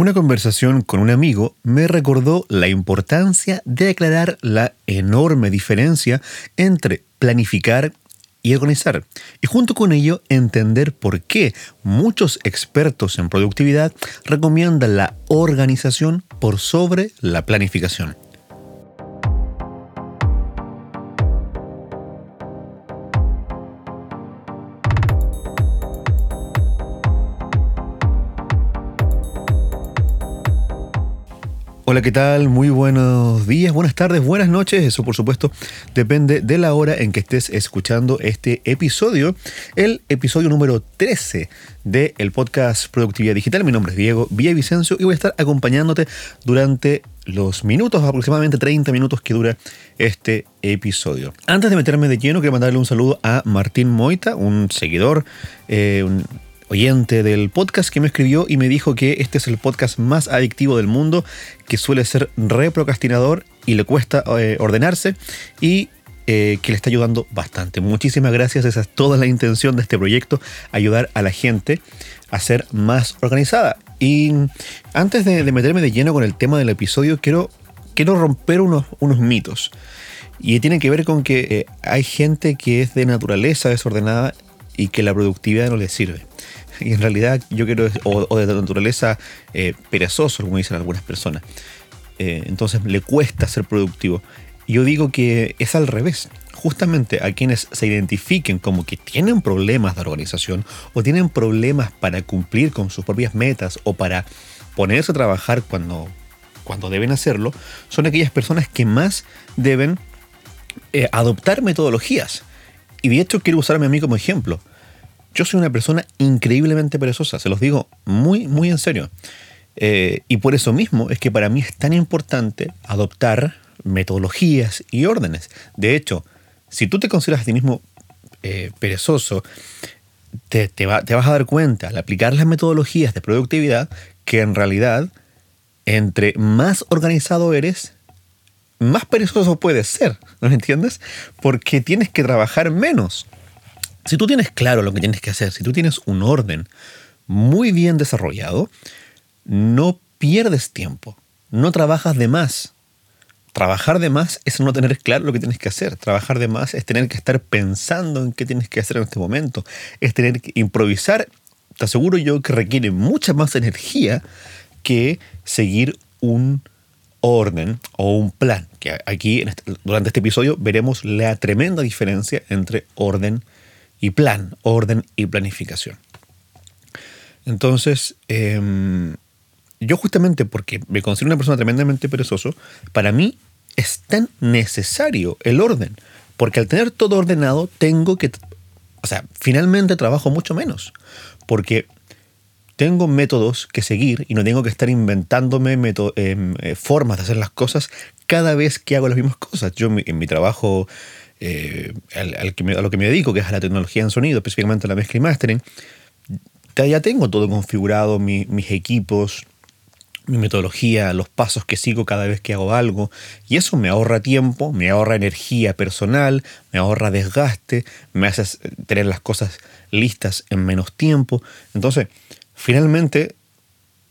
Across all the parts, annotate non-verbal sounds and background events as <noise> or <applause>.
Una conversación con un amigo me recordó la importancia de aclarar la enorme diferencia entre planificar y organizar, y junto con ello entender por qué muchos expertos en productividad recomiendan la organización por sobre la planificación. Hola, ¿qué tal? Muy buenos días, buenas tardes, buenas noches. Eso por supuesto depende de la hora en que estés escuchando este episodio, el episodio número 13 del podcast Productividad Digital. Mi nombre es Diego Villavicencio y voy a estar acompañándote durante los minutos, aproximadamente 30 minutos que dura este episodio. Antes de meterme de lleno, quiero mandarle un saludo a Martín Moita, un seguidor, eh, un oyente del podcast que me escribió y me dijo que este es el podcast más adictivo del mundo, que suele ser reprocrastinador y le cuesta eh, ordenarse y eh, que le está ayudando bastante. Muchísimas gracias, esa es toda la intención de este proyecto, ayudar a la gente a ser más organizada. Y antes de, meterme de lleno con el tema del episodio, quiero, quiero romper unos, unos mitos. Y tiene que ver con que eh, hay gente que es de naturaleza desordenada y que la productividad no le sirve. <laughs> y en realidad yo quiero, o, de naturaleza eh, perezoso, como dicen algunas personas. Eh, entonces le cuesta ser productivo. Yo digo que es al revés. Justamente a quienes se identifiquen como que tienen problemas de organización o tienen problemas para cumplir con sus propias metas o para ponerse a trabajar cuando, cuando deben hacerlo, son aquellas personas que más deben eh, adoptar metodologías. Y de hecho quiero usarme a mí como ejemplo. Yo soy una persona increíblemente perezosa, se los digo muy, muy en serio. Eh, y por eso mismo es que para mí es tan importante adoptar metodologías y órdenes. De hecho, si tú te consideras a ti mismo eh, perezoso, te, te, vas a dar cuenta al aplicar las metodologías de productividad que en realidad, entre más organizado eres, más perezoso puedes ser, ¿no me entiendes? Porque tienes que trabajar menos. Si tú tienes claro lo que tienes que hacer, si tú tienes un orden muy bien desarrollado, no pierdes tiempo, no trabajas de más. Trabajar de más es no tener claro lo que tienes que hacer. Trabajar de más es tener que estar pensando en qué tienes que hacer en este momento. Es tener que improvisar. Te aseguro yo que requiere mucha más energía que seguir un orden o un plan. Que aquí este, durante este episodio veremos la tremenda diferencia entre orden y y plan, orden y planificación. Entonces, em, yo justamente porque me considero una persona tremendamente perezoso, para mí es tan necesario el orden, porque al tener todo ordenado tengo que, o sea, finalmente trabajo mucho menos, porque tengo métodos que seguir y no tengo que estar inventándome em, eh, formas de hacer las cosas cada vez que hago las mismas cosas. Yo en mi trabajo eh, al, que a lo que me dedico, que es a la tecnología en sonido, específicamente a la mezcla y mastering, ya tengo todo configurado, mis equipos, mi metodología, los pasos que sigo cada vez que hago algo. Y eso me ahorra tiempo, me ahorra energía personal, me ahorra desgaste, me hace tener las cosas listas en menos tiempo. Entonces, finalmente,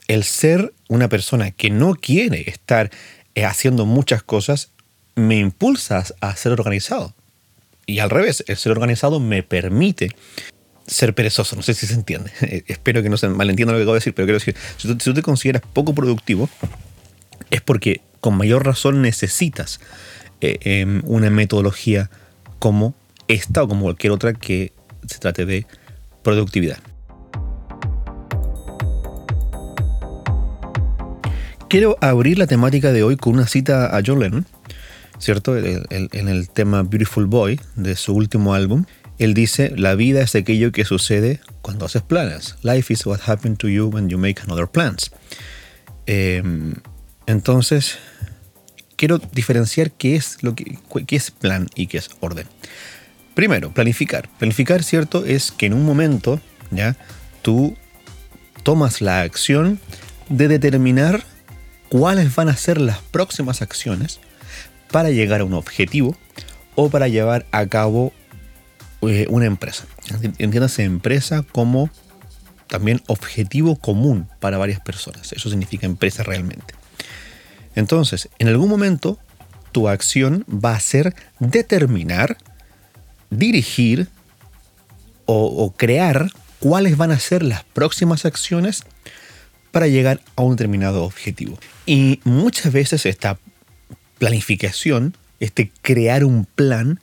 el ser una persona que no quiere estar eh, haciendo muchas cosas me impulsa a ser organizado. Y al revés, el ser organizado me permite ser perezoso. No sé si se entiende. <laughs> Espero que no se malentienda lo que acabo de decir, pero quiero decir, si tú, te consideras poco productivo, es porque con mayor razón necesitas eh, em, una metodología como esta o como cualquier otra que se trate de productividad. Quiero abrir la temática de hoy con una cita a John ¿cierto? en el tema Beautiful Boy de su último álbum, él dice, la vida es aquello que sucede cuando haces planes. Life is what happens to you when you make another plans. Em, entonces, quiero diferenciar qué es, lo que, qué es plan y qué es orden. Primero, planificar. Planificar, ¿cierto? Es que en un momento, ¿ya? Tú tomas la acción de determinar cuáles van a ser las próximas acciones para llegar a un objetivo o para llevar a cabo eh, una empresa. Entiéndase empresa como también objetivo común para varias personas. Eso significa empresa realmente. Entonces, en algún momento, tu acción va a ser determinar, dirigir o, crear cuáles van a ser las próximas acciones para llegar a un determinado objetivo. Y muchas veces esta planificación, este crear un plan,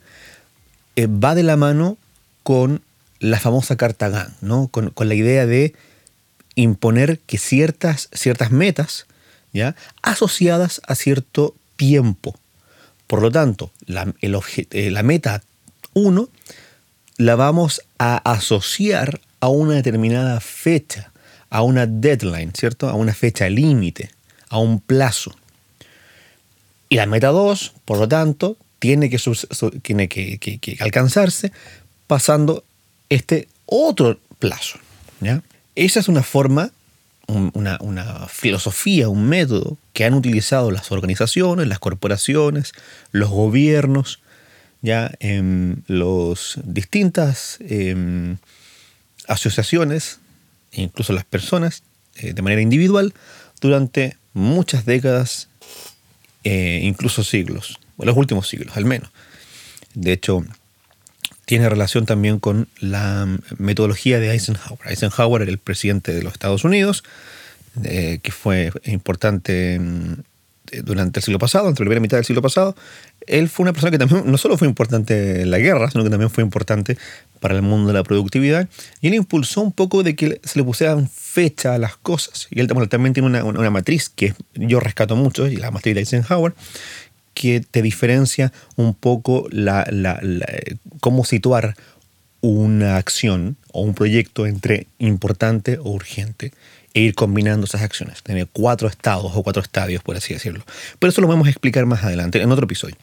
eh, va de la mano con la famosa carta GAN, ¿no? con, la idea de imponer que ciertas, ciertas metas, ¿ya? asociadas a cierto tiempo. Por lo tanto, la, eh, la meta 1 la vamos a asociar a una determinada fecha, a una deadline, ¿cierto? A una fecha límite, a un plazo. Y la meta 2, por lo tanto, tiene que, tiene que alcanzarse pasando este otro plazo. ¿ya? Esa es una forma, una, filosofía, un método que han utilizado las organizaciones, las corporaciones, los gobiernos, ya en las distintas em, asociaciones, incluso las personas, eh, de manera individual, durante muchas décadas, eh, incluso siglos, los últimos siglos al menos. De hecho, tiene relación también con la metodología de Eisenhower. Eisenhower era el presidente de los Estados Unidos, eh, que fue importante mm, durante el siglo pasado, entre la primera mitad del siglo pasado. Él fue una persona que también no solo fue importante en la guerra, sino que también fue importante para el mundo de la productividad. Y él impulsó un poco de que se le pusieran fecha a las cosas. Y él también tiene una, una matriz que yo rescato mucho, y la matriz de Eisenhower, que te diferencia un poco la, cómo situar una acción o un proyecto entre importante o urgente e ir combinando esas acciones. Tiene cuatro estados o cuatro estadios, por así decirlo. Pero eso lo vamos a explicar más adelante, en otro episodio.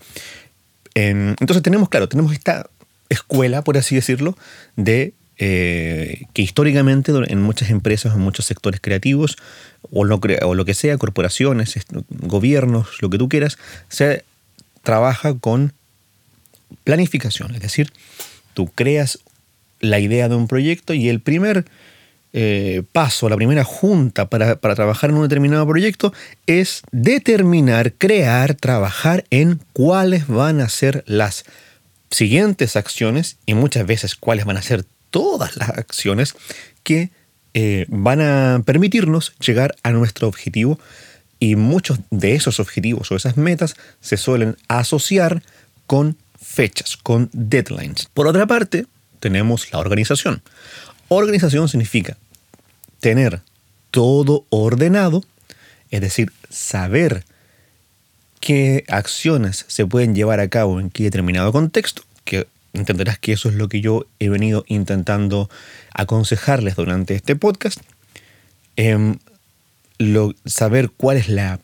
Entonces tenemos, claro, tenemos esta escuela, por así decirlo, de eh, que históricamente en muchas empresas, en muchos sectores creativos, o lo, o lo que sea, corporaciones, gobiernos, lo que tú quieras, se trabaja con planificación. Es decir, tú creas la idea de un proyecto y el primer eh, paso, la primera junta para, para, trabajar en un determinado proyecto es determinar, crear, trabajar en cuáles van a ser las siguientes acciones y muchas veces cuáles van a ser todas las acciones que eh, van a permitirnos llegar a nuestro objetivo y muchos de esos objetivos o esas metas se suelen asociar con fechas, con deadlines. Por otra parte, tenemos la organización. Organización significa tener todo ordenado, es decir, saber qué acciones se pueden llevar a cabo en qué determinado contexto, que entenderás que eso es lo que yo he venido intentando aconsejarles durante este podcast. Em, saber cuál es la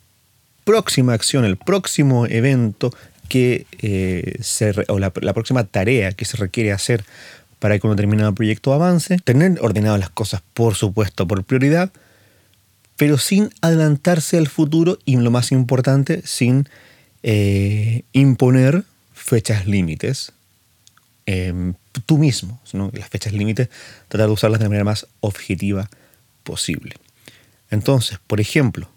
próxima acción, el próximo evento que eh, se, o la, próxima tarea que se requiere hacer para que un determinado proyecto avance. Tener ordenadas las cosas, por supuesto, por prioridad, pero sin adelantarse al futuro y lo más importante, sin eh, imponer fechas límites Em, tú mismo, las fechas límites, tratar de usarlas de la manera más objetiva posible. Entonces, por ejemplo,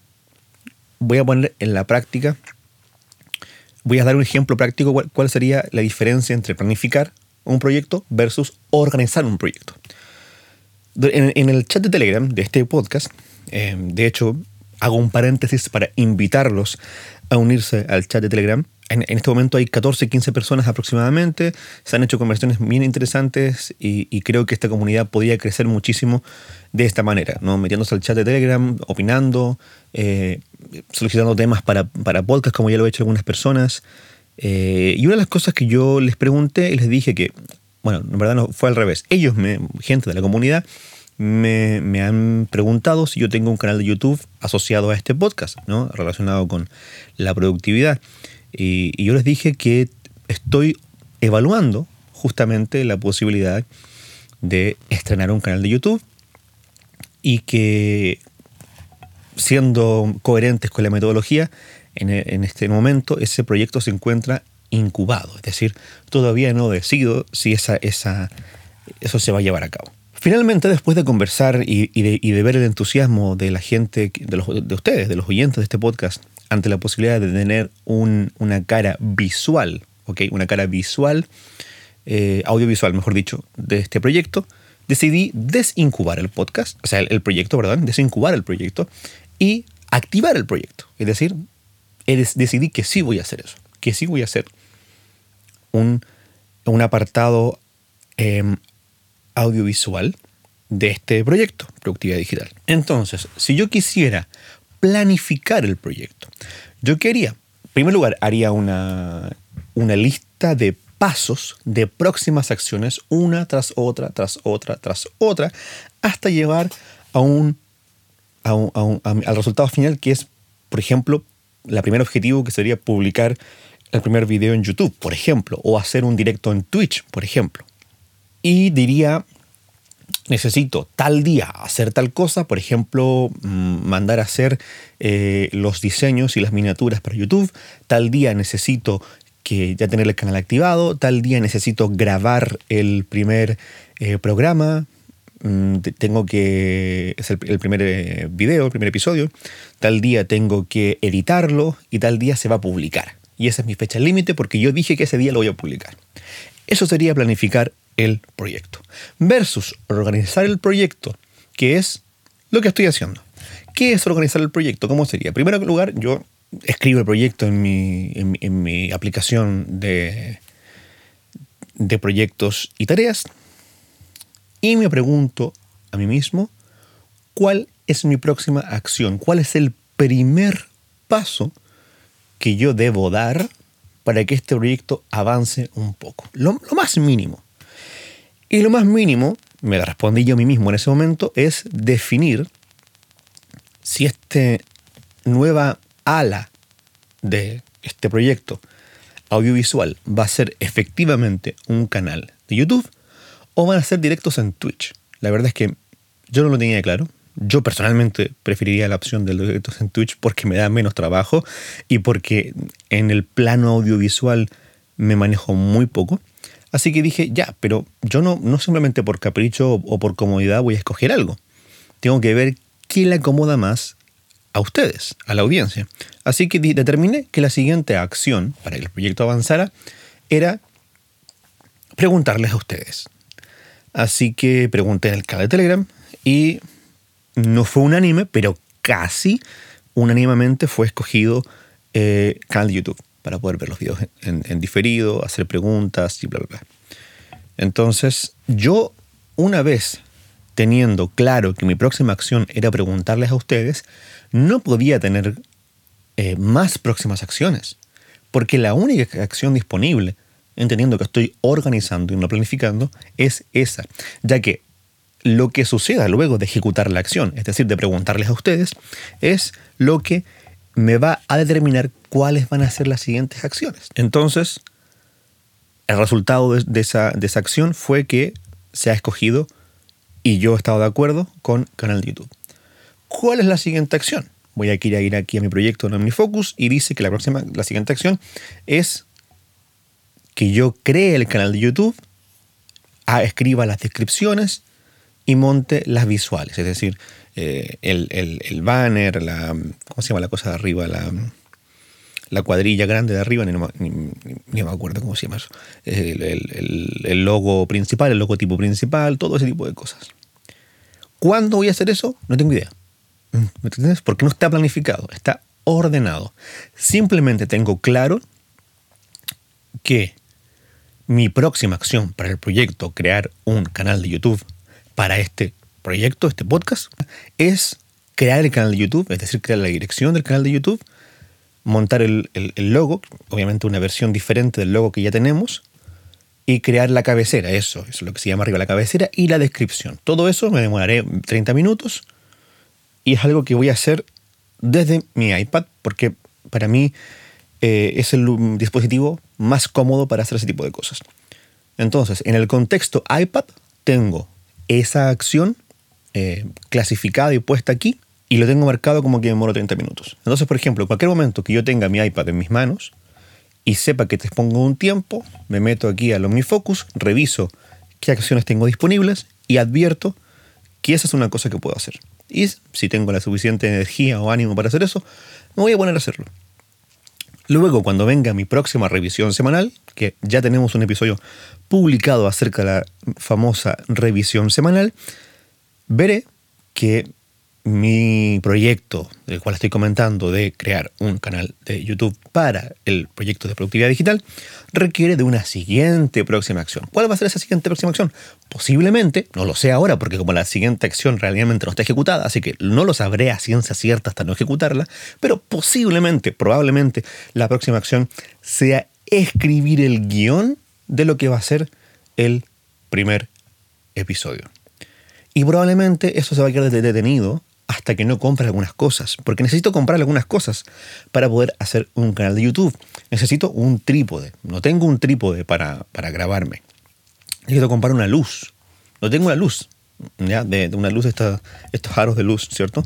voy a poner en la práctica, voy a dar un ejemplo práctico, cuál, sería la diferencia entre planificar un proyecto versus organizar un proyecto. En, el chat de Telegram de este podcast, em, de hecho, hago un paréntesis para invitarlos a unirse al chat de Telegram en, este momento hay 14, 15 personas aproximadamente, se han hecho conversaciones bien interesantes y, creo que esta comunidad podría crecer muchísimo de esta manera, ¿no? metiéndose al chat de Telegram, opinando, eh, solicitando temas para, para podcast como ya lo he hecho algunas personas. Eh, y una de las cosas que yo les pregunté y les dije que, bueno, en verdad no fue al revés, ellos, gente de la comunidad, me, me, han preguntado si yo tengo un canal de YouTube asociado a este podcast, ¿no? relacionado con la productividad. Y, yo les dije que estoy evaluando justamente la posibilidad de estrenar un canal de YouTube y que siendo coherentes con la metodología, en, este momento ese proyecto se encuentra incubado, es decir, todavía no decido si esa, esa, eso se va a llevar a cabo. Finalmente, después de conversar y, de, ver el entusiasmo de la gente, de, los, de, ustedes, de los oyentes de este podcast, ante la posibilidad de tener una cara visual, ¿ok? Una cara visual, eh, audiovisual, mejor dicho, de este proyecto, decidí desincubar el podcast, o sea, el, proyecto, perdón, desincubar el proyecto y activar el proyecto. Es decir, decidí que sí voy a hacer eso, que sí voy a hacer un, un apartado em, audiovisual de este proyecto, Productividad Digital. Entonces, si yo quisiera planificar el proyecto, yo quería, en primer lugar, haría una, una lista de pasos de próximas acciones, una tras otra, tras otra, tras otra, hasta llegar a un, al resultado final que es, por ejemplo, el primer objetivo que sería publicar el primer video en YouTube, por ejemplo, o hacer un directo en Twitch, por ejemplo. Y diría, necesito tal día hacer tal cosa, por ejemplo, mm, mandar a hacer eh, los diseños y las miniaturas para YouTube, tal día necesito que ya tener el canal activado, tal día necesito grabar el primer eh, programa, tengo que es el, primer eh, video, el primer episodio, tal día tengo que editarlo y tal día se va a publicar. Y esa es mi fecha límite porque yo dije que ese día lo voy a publicar. Eso sería planificar el proyecto. Versus organizar el proyecto, que es lo que estoy haciendo. ¿Qué es organizar el proyecto? ¿Cómo sería? En primer lugar, yo escribo el proyecto en mi, en, mi aplicación de, de proyectos y tareas y me pregunto a mí mismo cuál es mi próxima acción, cuál es el primer paso que yo debo dar para que este proyecto avance un poco. Lo, lo, más mínimo. Y lo más mínimo, me respondí yo a mí mismo en ese momento, es definir si esta nueva ala de este proyecto audiovisual va a ser efectivamente un canal de YouTube o van a ser directos en Twitch. La verdad es que yo no lo tenía claro. Yo personalmente preferiría la opción de los directos en Twitch porque me da menos trabajo y porque en el plano audiovisual me manejo muy poco. Así que dije, ya, pero yo no, no simplemente por capricho o por comodidad voy a escoger algo. Tengo que ver qué le acomoda más a ustedes, a la audiencia. Así que determiné que la siguiente acción para que el proyecto avanzara era preguntarles a ustedes. Así que pregunté en el canal de Telegram y no fue unánime, pero casi unánimemente fue escogido eh, canal de YouTube para poder ver los videos en, diferido, hacer preguntas y bla, bla, bla. Entonces, yo una vez teniendo claro que mi próxima acción era preguntarles a ustedes, no podía tener eh, más próximas acciones, porque la única acción disponible, entendiendo que estoy organizando y no planificando, es esa, ya que lo que suceda luego de ejecutar la acción, es decir, de preguntarles a ustedes, es lo que me va a determinar cuáles van a ser las siguientes acciones. Entonces, el resultado de, esa, de esa acción fue que se ha escogido y yo he estado de acuerdo con canal de YouTube. ¿Cuál es la siguiente acción? Voy a ir aquí a mi proyecto en OmniFocus y dice que la próxima, la siguiente acción es que yo cree el canal de YouTube, escriba las descripciones y monte las visuales, es decir, eh, el, banner, la, ¿cómo se llama la cosa de arriba? La, la cuadrilla grande de arriba, ni, me acuerdo cómo se llama eso. El, logo principal, el logotipo principal, todo ese tipo de cosas. ¿Cuándo voy a hacer eso? No tengo idea. ¿Me entiendes? Porque no está planificado, está ordenado. Simplemente tengo claro que mi próxima acción para el proyecto, crear un canal de YouTube para este proyecto, este podcast, es crear el canal de YouTube, es decir, crear la dirección del canal de YouTube montar el, logo, obviamente una versión diferente del logo que ya tenemos, y crear la cabecera, eso, eso es lo que se llama arriba la cabecera, y la descripción. Todo eso me demoraré 30 minutos y es algo que voy a hacer desde mi iPad, porque para mí eh, es el dispositivo más cómodo para hacer ese tipo de cosas. Entonces, en el contexto iPad, tengo esa acción eh, clasificada y puesta aquí, y lo tengo marcado como que demoro 30 minutos. Entonces, por ejemplo, cualquier momento que yo tenga mi iPad en mis manos y sepa que te pongo un tiempo, me meto aquí al OmniFocus, reviso qué acciones tengo disponibles y advierto que esa es una cosa que puedo hacer. Y si tengo la suficiente energía o ánimo para hacer eso, me voy a poner a hacerlo. Luego, cuando venga mi próxima revisión semanal, que ya tenemos un episodio publicado acerca de la famosa revisión semanal, veré que mi proyecto, del cual estoy comentando, de crear un canal de YouTube para el proyecto de productividad digital, requiere de una siguiente próxima acción. ¿Cuál va a ser esa siguiente próxima acción? Posiblemente, no lo sé ahora, porque como la siguiente acción realmente no está ejecutada, así que no lo sabré a ciencia cierta hasta no ejecutarla, pero posiblemente, probablemente, la próxima acción sea escribir el guion de lo que va a ser el primer episodio. Y probablemente eso se va a quedar detenido hasta que no compre algunas cosas. Porque necesito comprar algunas cosas para poder hacer un canal de YouTube. Necesito un trípode. No tengo un trípode para, grabarme. Necesito comprar una luz. No tengo una luz. ¿ya? De, una luz, estos aros de luz, ¿cierto?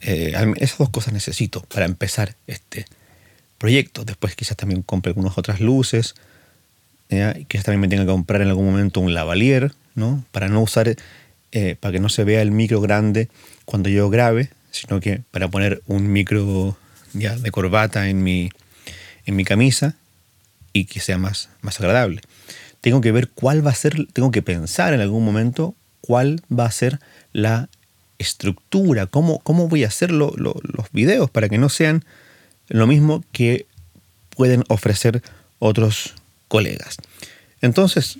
Eh, esas dos cosas necesito para empezar este proyecto. Después quizás también compre algunas otras luces. quizás también me tenga que comprar en algún momento un lavalier, ¿no? Para no usar eh, para que no se vea el micro grande cuando yo grabe, sino que para poner un micro ya de corbata en mi, en mi camisa y que sea más, más agradable. Tengo que ver cuál va a ser, tengo que pensar en algún momento cuál va a ser la estructura, cómo, cómo voy a hacer los videos para que no sean lo mismo que pueden ofrecer otros colegas. Entonces,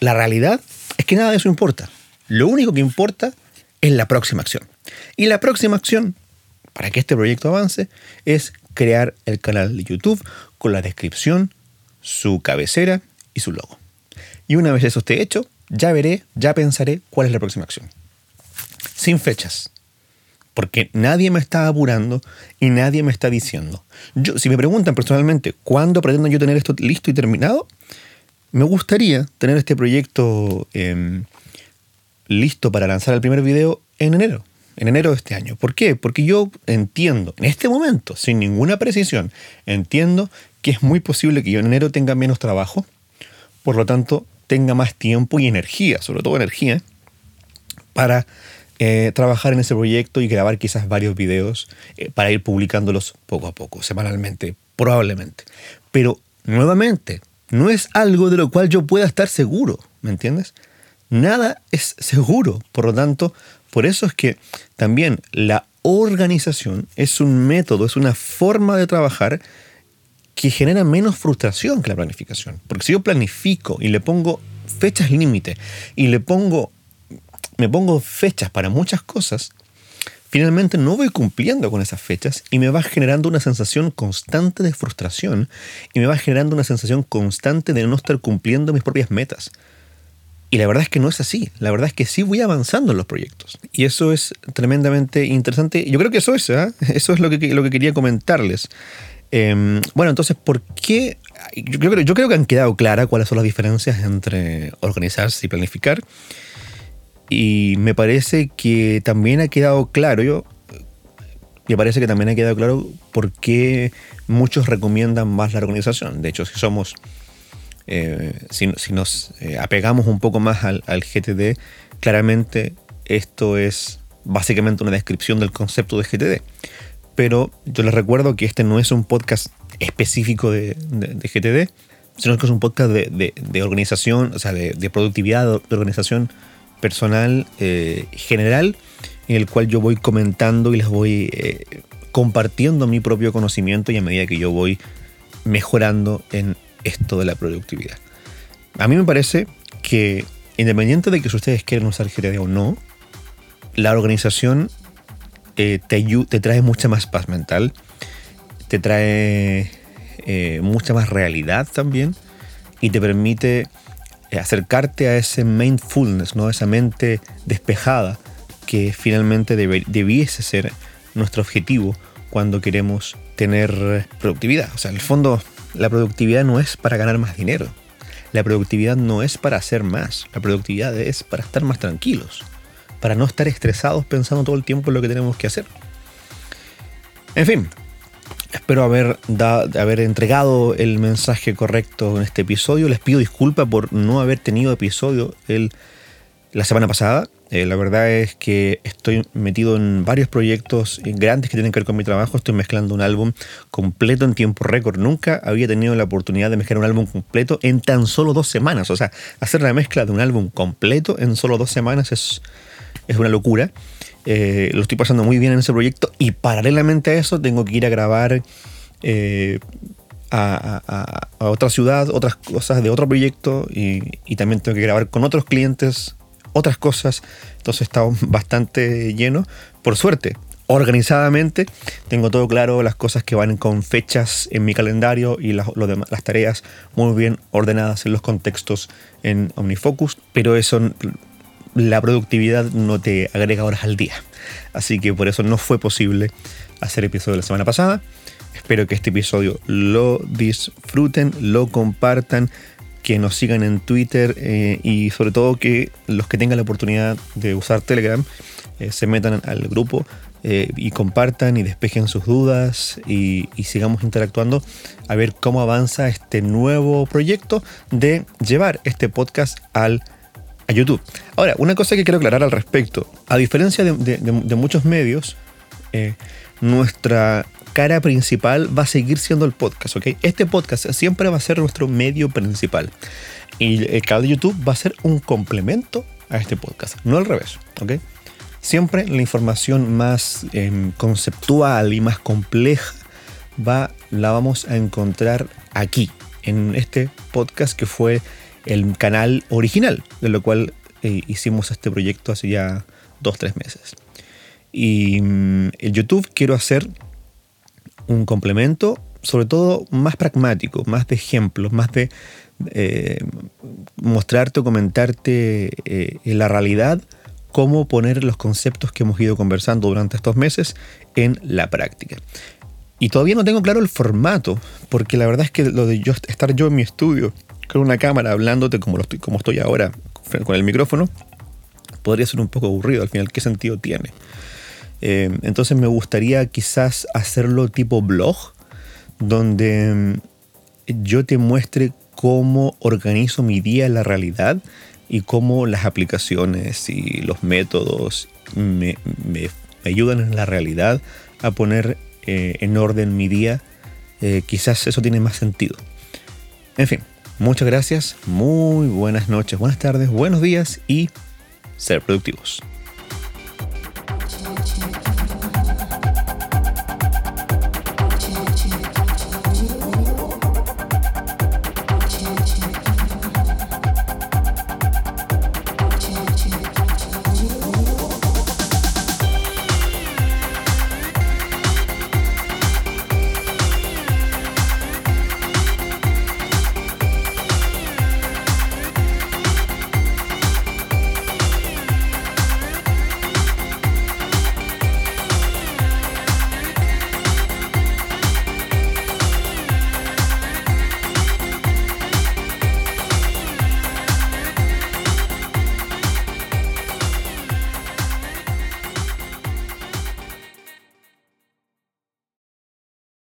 la realidad es que nada de eso importa. Lo único que importa es la próxima acción. Y la próxima acción, para que este proyecto avance, es crear el canal de YouTube con la descripción, su cabecera y su logo. Y una vez eso esté hecho, ya veré, ya pensaré cuál es la próxima acción. Sin fechas. Porque nadie me está apurando y nadie me está diciendo. Yo, si me preguntan personalmente cuándo pretendo yo tener esto listo y terminado, me gustaría tener este proyecto eh, listo para lanzar el primer video en enero, en enero de este año. ¿Por qué? Porque yo entiendo, en este momento, sin ninguna precisión, entiendo que es muy posible que yo en enero tenga menos trabajo, por lo tanto tenga más tiempo y energía, sobre todo energía, para eh, trabajar en ese proyecto y grabar quizás varios videos eh, para ir publicándolos poco a poco, semanalmente, probablemente. Pero nuevamente, no es algo de lo cual yo pueda estar seguro, ¿me entiendes? Nada es seguro. Por lo tanto, por eso es que también la organización es un método, es una forma de trabajar que genera menos frustración que la planificación. Porque si yo planifico y le pongo fechas límite y le pongo, me pongo fechas para muchas cosas, finalmente no voy cumpliendo con esas fechas y me va generando una sensación constante de frustración y me va generando una sensación constante de no estar cumpliendo mis propias metas. Y la verdad es que no es así. La verdad es que sí voy avanzando en los proyectos. Y eso es tremendamente interesante. Yo creo que eso es, ¿eh? <laughs> eso es lo que, lo que quería comentarles. Em, bueno, entonces, ¿por qué? Yo creo, yo creo que han quedado claras cuáles son las diferencias entre organizarse y planificar. Y me parece que también ha quedado claro, yo, me parece que también ha quedado claro por qué muchos recomiendan más la organización. De hecho, si somos eh, si, nos eh, apegamos un poco más al, GTD, claramente esto es básicamente una descripción del concepto de GTD. Pero yo les recuerdo que este no es un podcast específico de, GTD, sino que es un podcast de, organización, o sea, de, productividad, de organización personal eh, general, en el cual yo voy comentando y les voy compartiendo mi propio conocimiento y a medida que yo voy mejorando en esto de la productividad. A mí me parece que independiente de que ustedes quieren usar GTD o no, la organización eh, te, te, trae mucha más paz mental, te trae eh, mucha más realidad también y te permite eh, acercarte a ese mindfulness, ¿no? esa mente despejada que finalmente debiese ser nuestro objetivo cuando queremos tener productividad. O sea, en el fondo la productividad no es para ganar más dinero. La productividad no es para hacer más. La productividad es para estar más tranquilos. Para no estar estresados pensando todo el tiempo en lo que tenemos que hacer. En fin, espero haber, haber entregado el mensaje correcto en este episodio. Les pido disculpas por no haber tenido episodio el la semana pasada. Eh, la verdad es que estoy metido en varios proyectos grandes que tienen que ver con mi trabajo. Estoy mezclando un álbum completo en tiempo récord. Nunca había tenido la oportunidad de mezclar un álbum completo en tan solo dos semanas. O sea, hacer la mezcla de un álbum completo en solo dos semanas es, es una locura. Eh, lo estoy pasando muy bien en ese proyecto y paralelamente a eso tengo que ir a grabar eh, a, otra ciudad, otras cosas de otro proyecto y, y, también tengo que grabar con otros clientes otras cosas. Entonces estado <laughs> bastante lleno. Por suerte, organizadamente tengo todo claro, las cosas que van con fechas en mi calendario y las, las tareas muy bien ordenadas en los contextos en OmniFocus, pero eso la productividad no te agrega horas al día. Así que por eso no fue posible hacer episodio la semana pasada. Espero que este episodio lo disfruten, lo compartan, que nos sigan en Twitter eh, y sobre todo que los que tengan la oportunidad de usar Telegram eh, se metan al grupo eh, y compartan y despejen sus dudas y, sigamos interactuando a ver cómo avanza este nuevo proyecto de llevar este podcast al a YouTube. Ahora, una cosa que quiero aclarar al respecto, a diferencia de, muchos medios, nuestra cara principal va a seguir siendo el podcast, ¿ok? Este podcast siempre va a ser nuestro medio principal. Y el canal de YouTube va a ser un complemento a este podcast, no al revés, ¿ok? Siempre la información más em, conceptual y más compleja va, la vamos a encontrar aquí, en este podcast que fue el canal original, de lo cual eh, hicimos este proyecto hace ya dos, tres meses. Y el YouTube quiero hacer un complemento, sobre todo más pragmático, más de ejemplos, más de eh, mostrarte o comentarte eh, la realidad cómo poner los conceptos que hemos ido conversando durante estos meses en la práctica. Y todavía no tengo claro el formato, porque la verdad es que lo de yo estar yo en mi estudio con una cámara hablándote como, estoy, como estoy ahora con el micrófono, podría ser un poco aburrido. Al final, ¿qué sentido tiene? Eh, entonces me gustaría quizás hacerlo tipo blog, donde mm, yo te muestre cómo organizo mi día en la realidad y cómo las aplicaciones y los métodos me, ayudan en la realidad a poner eh, en orden mi día. Eh, quizás eso tiene más sentido. En fin, muchas gracias, muy buenas noches, buenas tardes, buenos días y ser productivos.